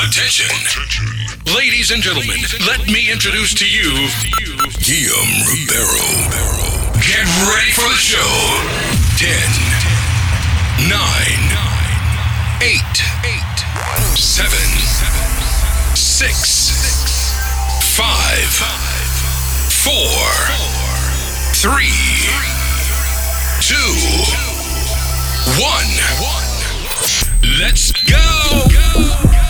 Attention. Attention. Ladies and gentlemen, let me introduce to you Guillaume Ribeiro. Get ready for the show. 10, 9, 8, 7, 6, 5, 4, 3, 2, 1. Let's go.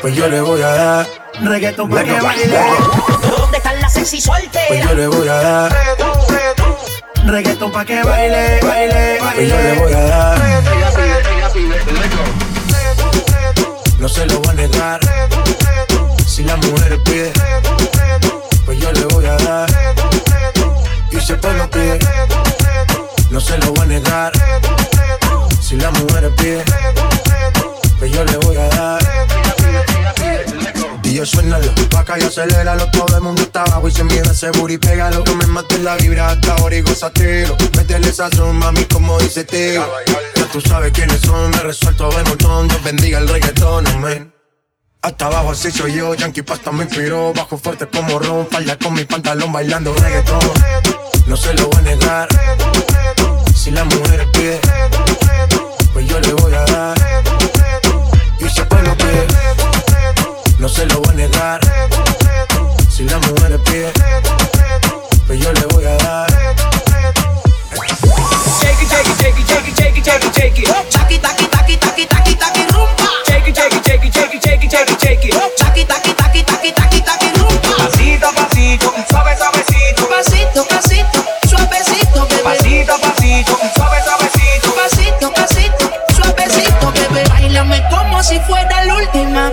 pues yo le voy a dar reggaeton para que baile. ¿Dónde están las sexy solteras? Pues yo le voy a dar reggaeton, reggaeton. Reggaeton para que baile, baile. Pues, pues yo le voy a dar No se lo voy a negar. Si la mujer pide, pues yo le voy a dar. Y se pone lo pide, no se lo voy a negar. Si la mujer pide, pues yo le voy a dar. Oye, suénalo, acá y aceléralo. Todo el mundo está abajo y se miedo seguro y pégalo. que me mates la vibra hasta ahora y gozatelo. Métele esa son, mami, como dice Teo. Ya tú sabes quiénes son, me resuelto de montón. Dios bendiga el reggaetón, amén. Hasta abajo así soy yo, Yankee Pasta me inspiró. Bajo fuerte como ron, falda con mi pantalón bailando reggaetón. No se lo voy a negar. Si la mujer pide, pues yo le voy a dar. Y se puede no se lo voy a negar. Si la mujer pide, pues yo le voy a dar. Shake it, shake it, shake it, shake it, shake it, shake it, shake it. Taki, taki, taki, taki, taki, taki, rumba. Shake it, shake it, shake it, shake it, shake it, shake it, shake it. Taki, taki, taki, taki, taki, taki, rumba. Pasito, pasito, suave, suavecito. Pasito, pasito, suavecito, bebé. Pasito, pasito, suave, suavecito. Pasito, pasito, suavecito, bebé. Bailame como si fuera la última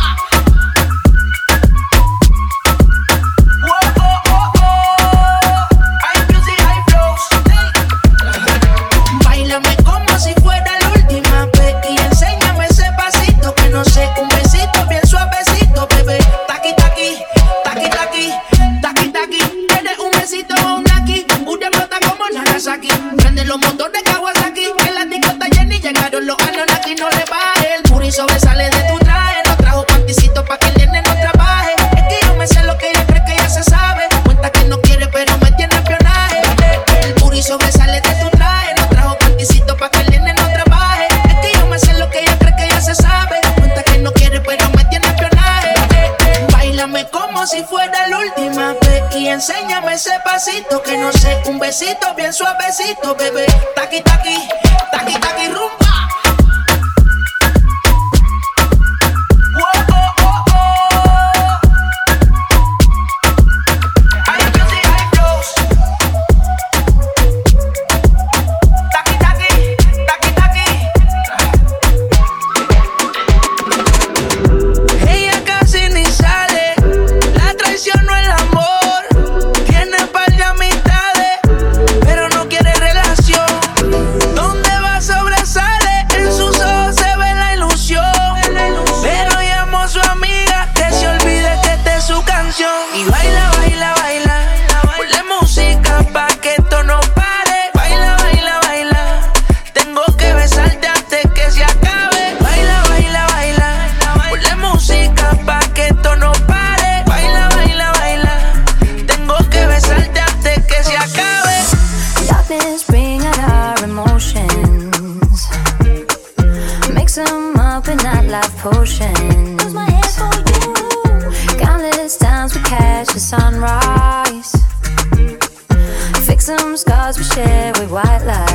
bien suavecito, bebé. Taqui, taqui. share with white lies.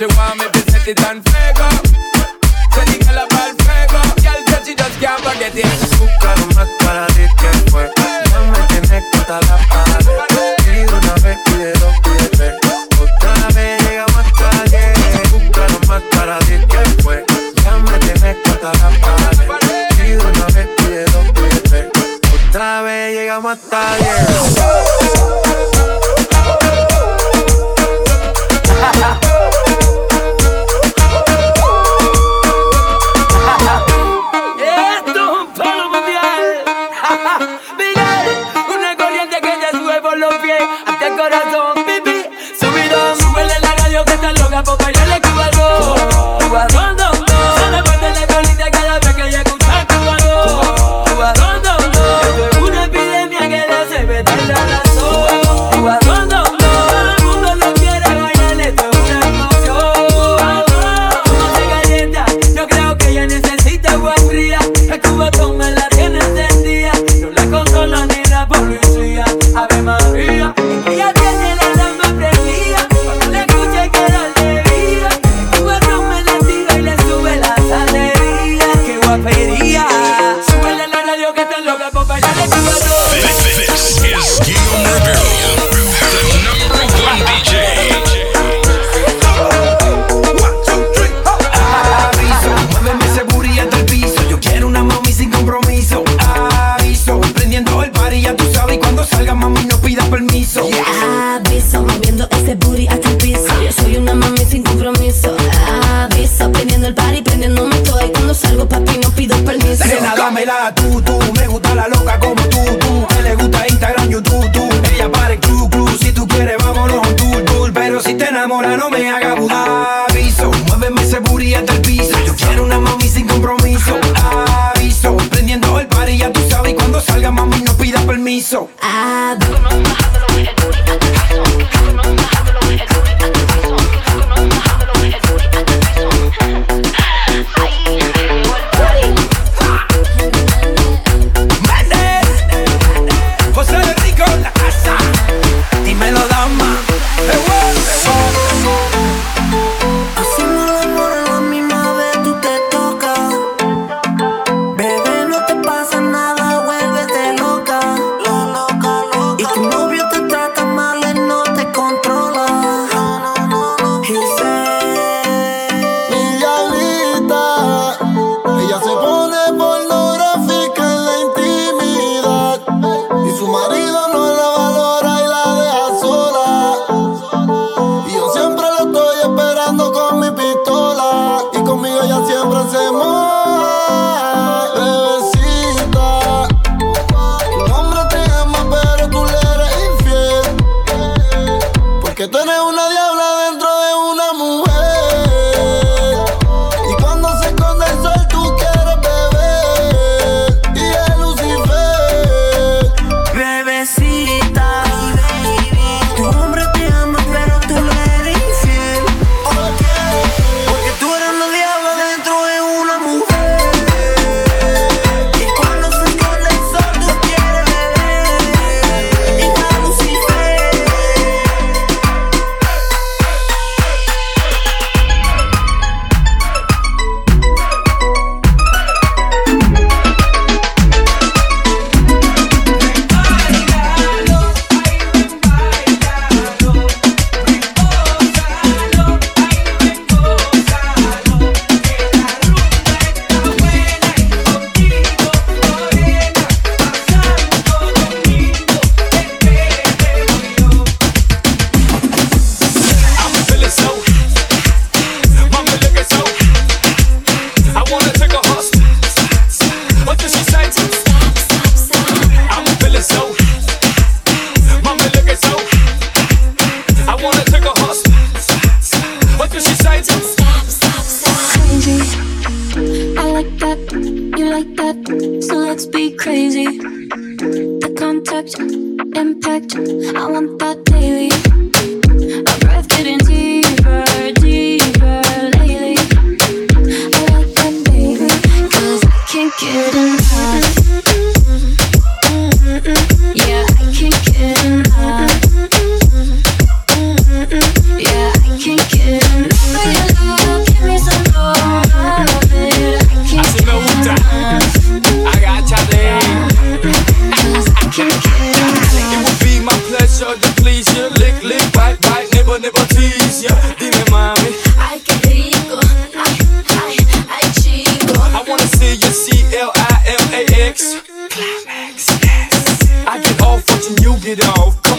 She want me to set it on fuego. Se the girl about fuego. Girl said she just can't forget it. Más para ti que fue. Ya me tienes que la pared. Pide una vez, pide dos, pide tres. Otra vez llegamos hasta diez. Buscar más para ti que fue. Ya me tienes que la pared. Pide una vez, pide dos, pide tres. Otra vez llegamos hasta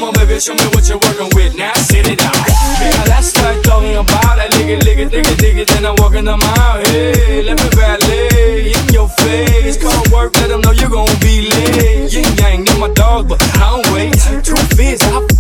Come on, baby, show me what you're working with. Now sit it out. Yeah, that's what I'm talking about. I lick it, lick it, lick it, lick it, then I'm walking them out. Hey, let me ballet in your face. Come work, let them know you're gonna be late. Yin yang, you're my dog, but I don't wait. Truth is, I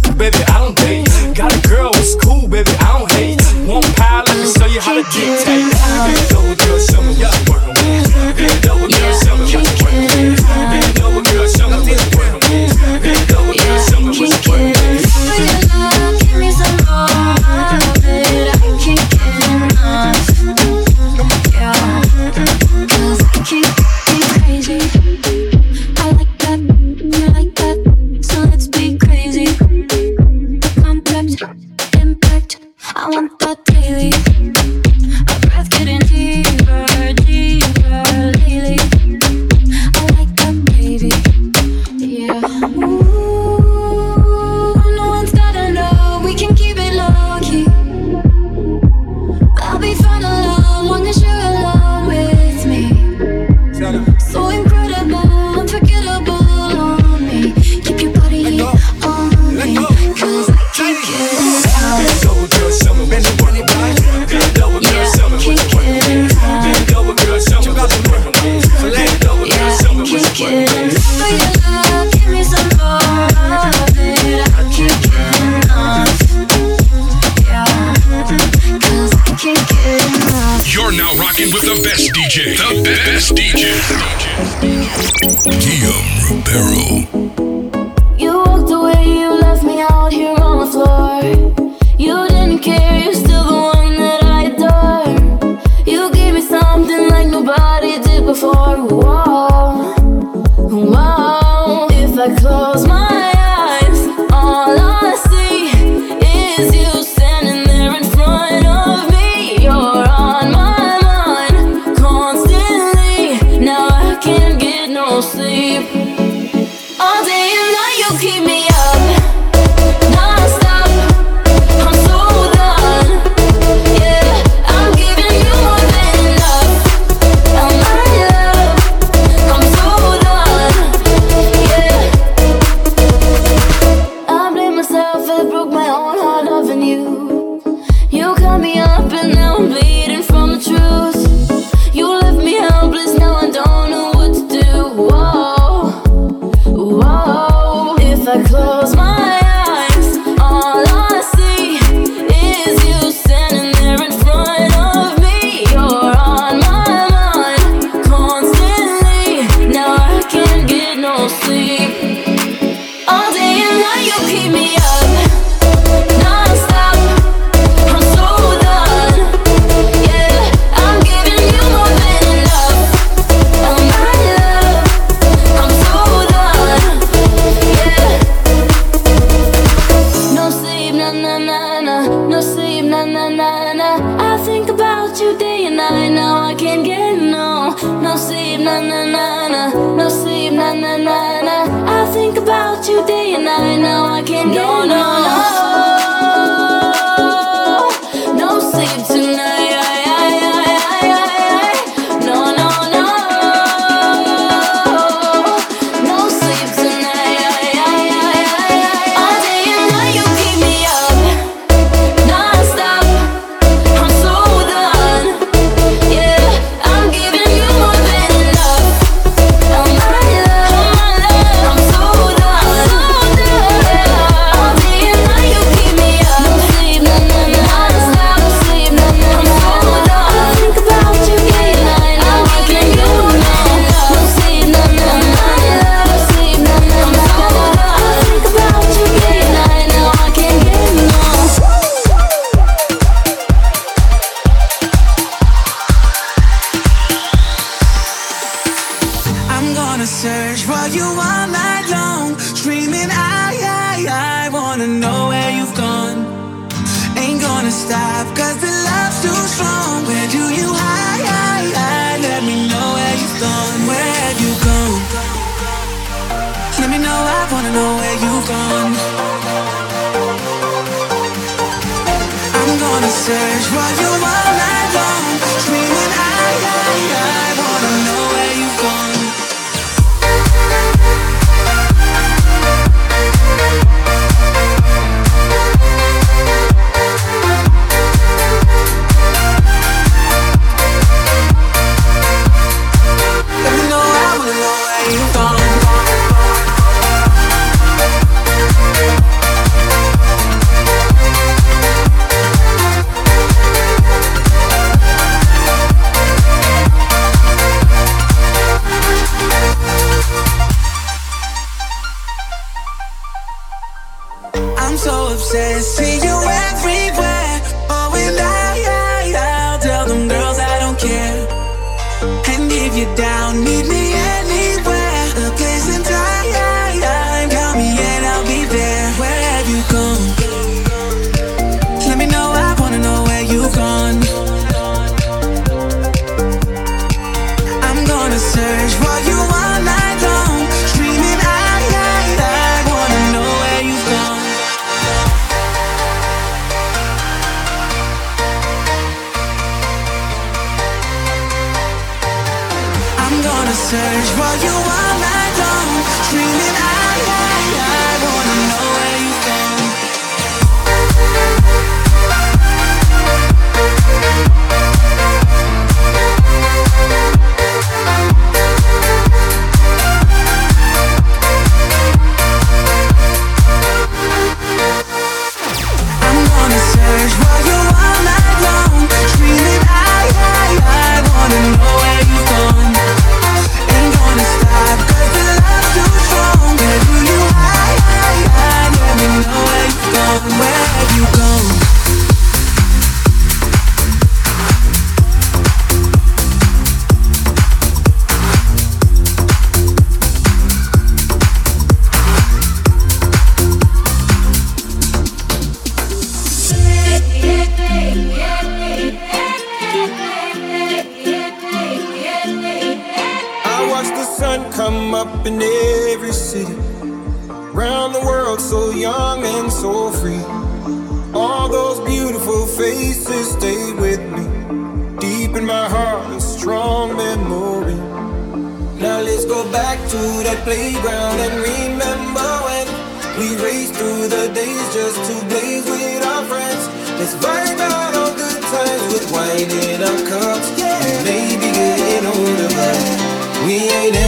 no sleep. All day and night you keep me loved you day and night. Now I can't get no, no sleep, na na na na, no sleep, na na na na. I think about you day and night. Now I can't no, get no. no. no. call you all night long, screaming, I, I, I wanna know where you've gone. Ain't gonna stop, cause the love's too strong. Where do you hide? hide, hide? Let me know where you've gone, where have you gone? Let me know, I wanna know where you've gone. I'm gonna search for you all night. winding up cups. Yeah. Baby, getting older, but we ain't.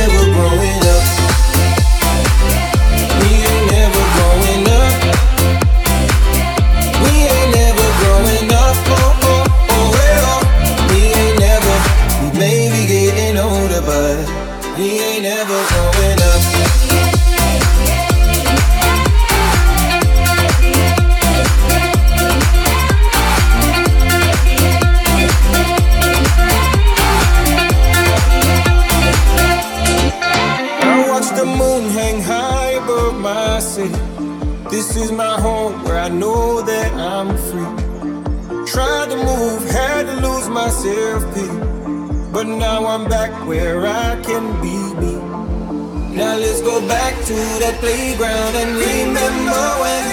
to that playground and remember when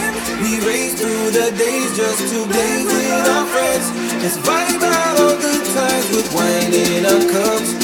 we raced through the days just to play with our friends. Let's vibe out all the times with wine in our cups.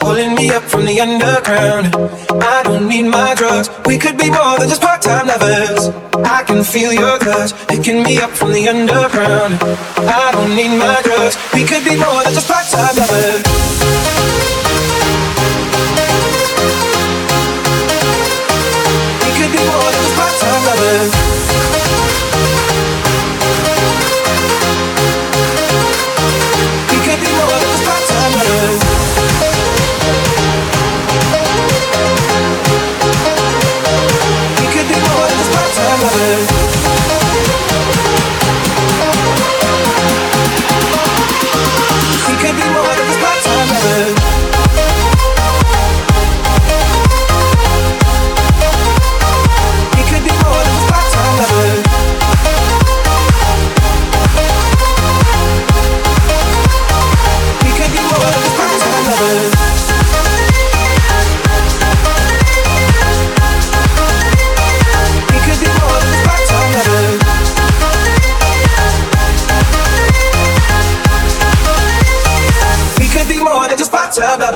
Pulling me up from the underground. I don't need my drugs. We could be more than just part-time lovers. I can feel your touch picking me up from the underground. I don't need my drugs. We could be more than just part-time lovers.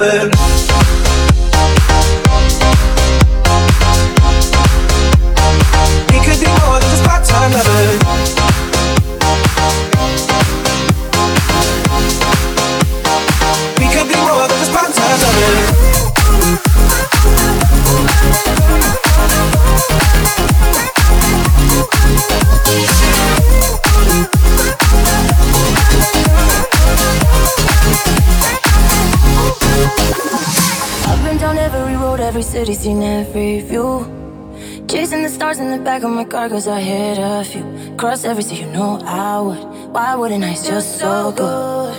Part-time seen every view. Chasing the stars in the back of my car, cause I hit a few. Cross every sea, you know I would. Why wouldn't I? It's just so good.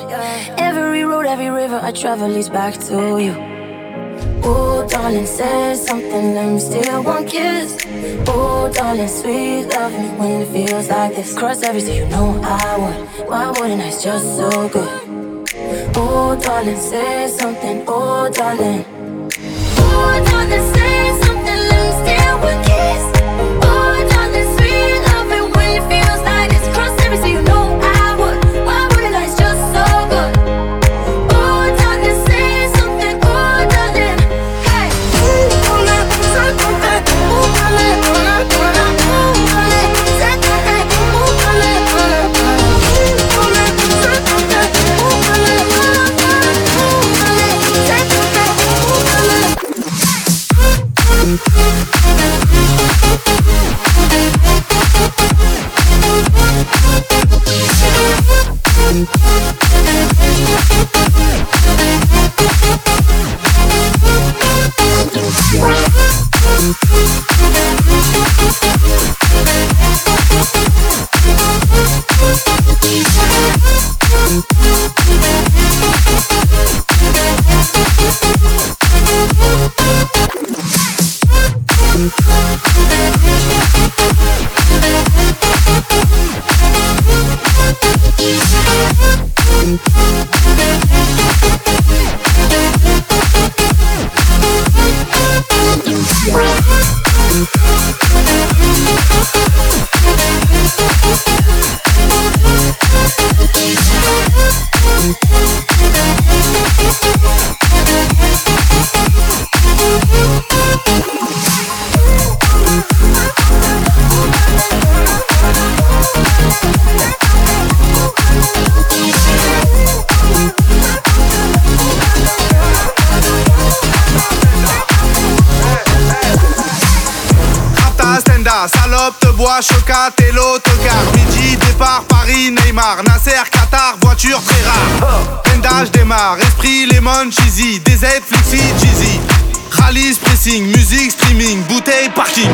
Every road, every river I travel leads back to you. Oh, darling, say something, let me steal one kiss. Oh, darling, sweet, love me when it feels like this. Cross every sea, you know I would. Why wouldn't I? It's just so good. Oh, darling, say something. Oh, darling. Oh, darling, say something. Let me steal one Qatar, voiture très démarre, esprit, lemon, cheesy, DZ, Flixi, Jeezy. Rallye, pressing, musique, streaming, bouteille, parking.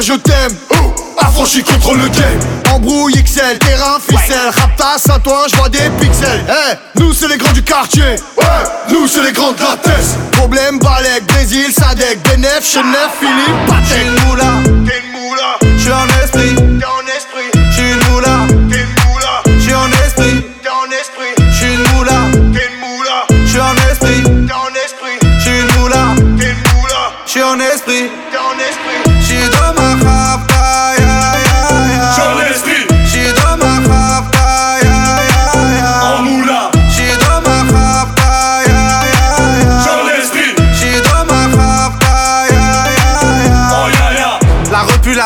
Dire je t'aime. Oh, affranchi contre le game. Embrouille XL, terrain, ficelle. Rapta, Saint-Ouen, je vois des pixels. Eh, nous c'est les grands du quartier. Ouais, nous c'est les grands de la tête. Problème, Balek, Brésil, Sadek, Benef, Chenef, Philippe, Patek. une moula, t'es une moula.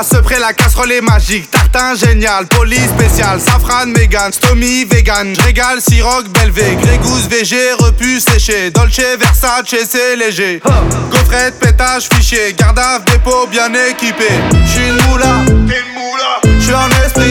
Repu, la sepré, la casserole est magique. Tartin génial, police spécial, safran, mégan, stomy, vegan. J'régale, siroc, belvé, grégousse, VG, repu, séché. Dolce, Versace, c'est léger. Gaufrette, pétage, fichier, garde à dépôt bien équipé. J'suis une moula, une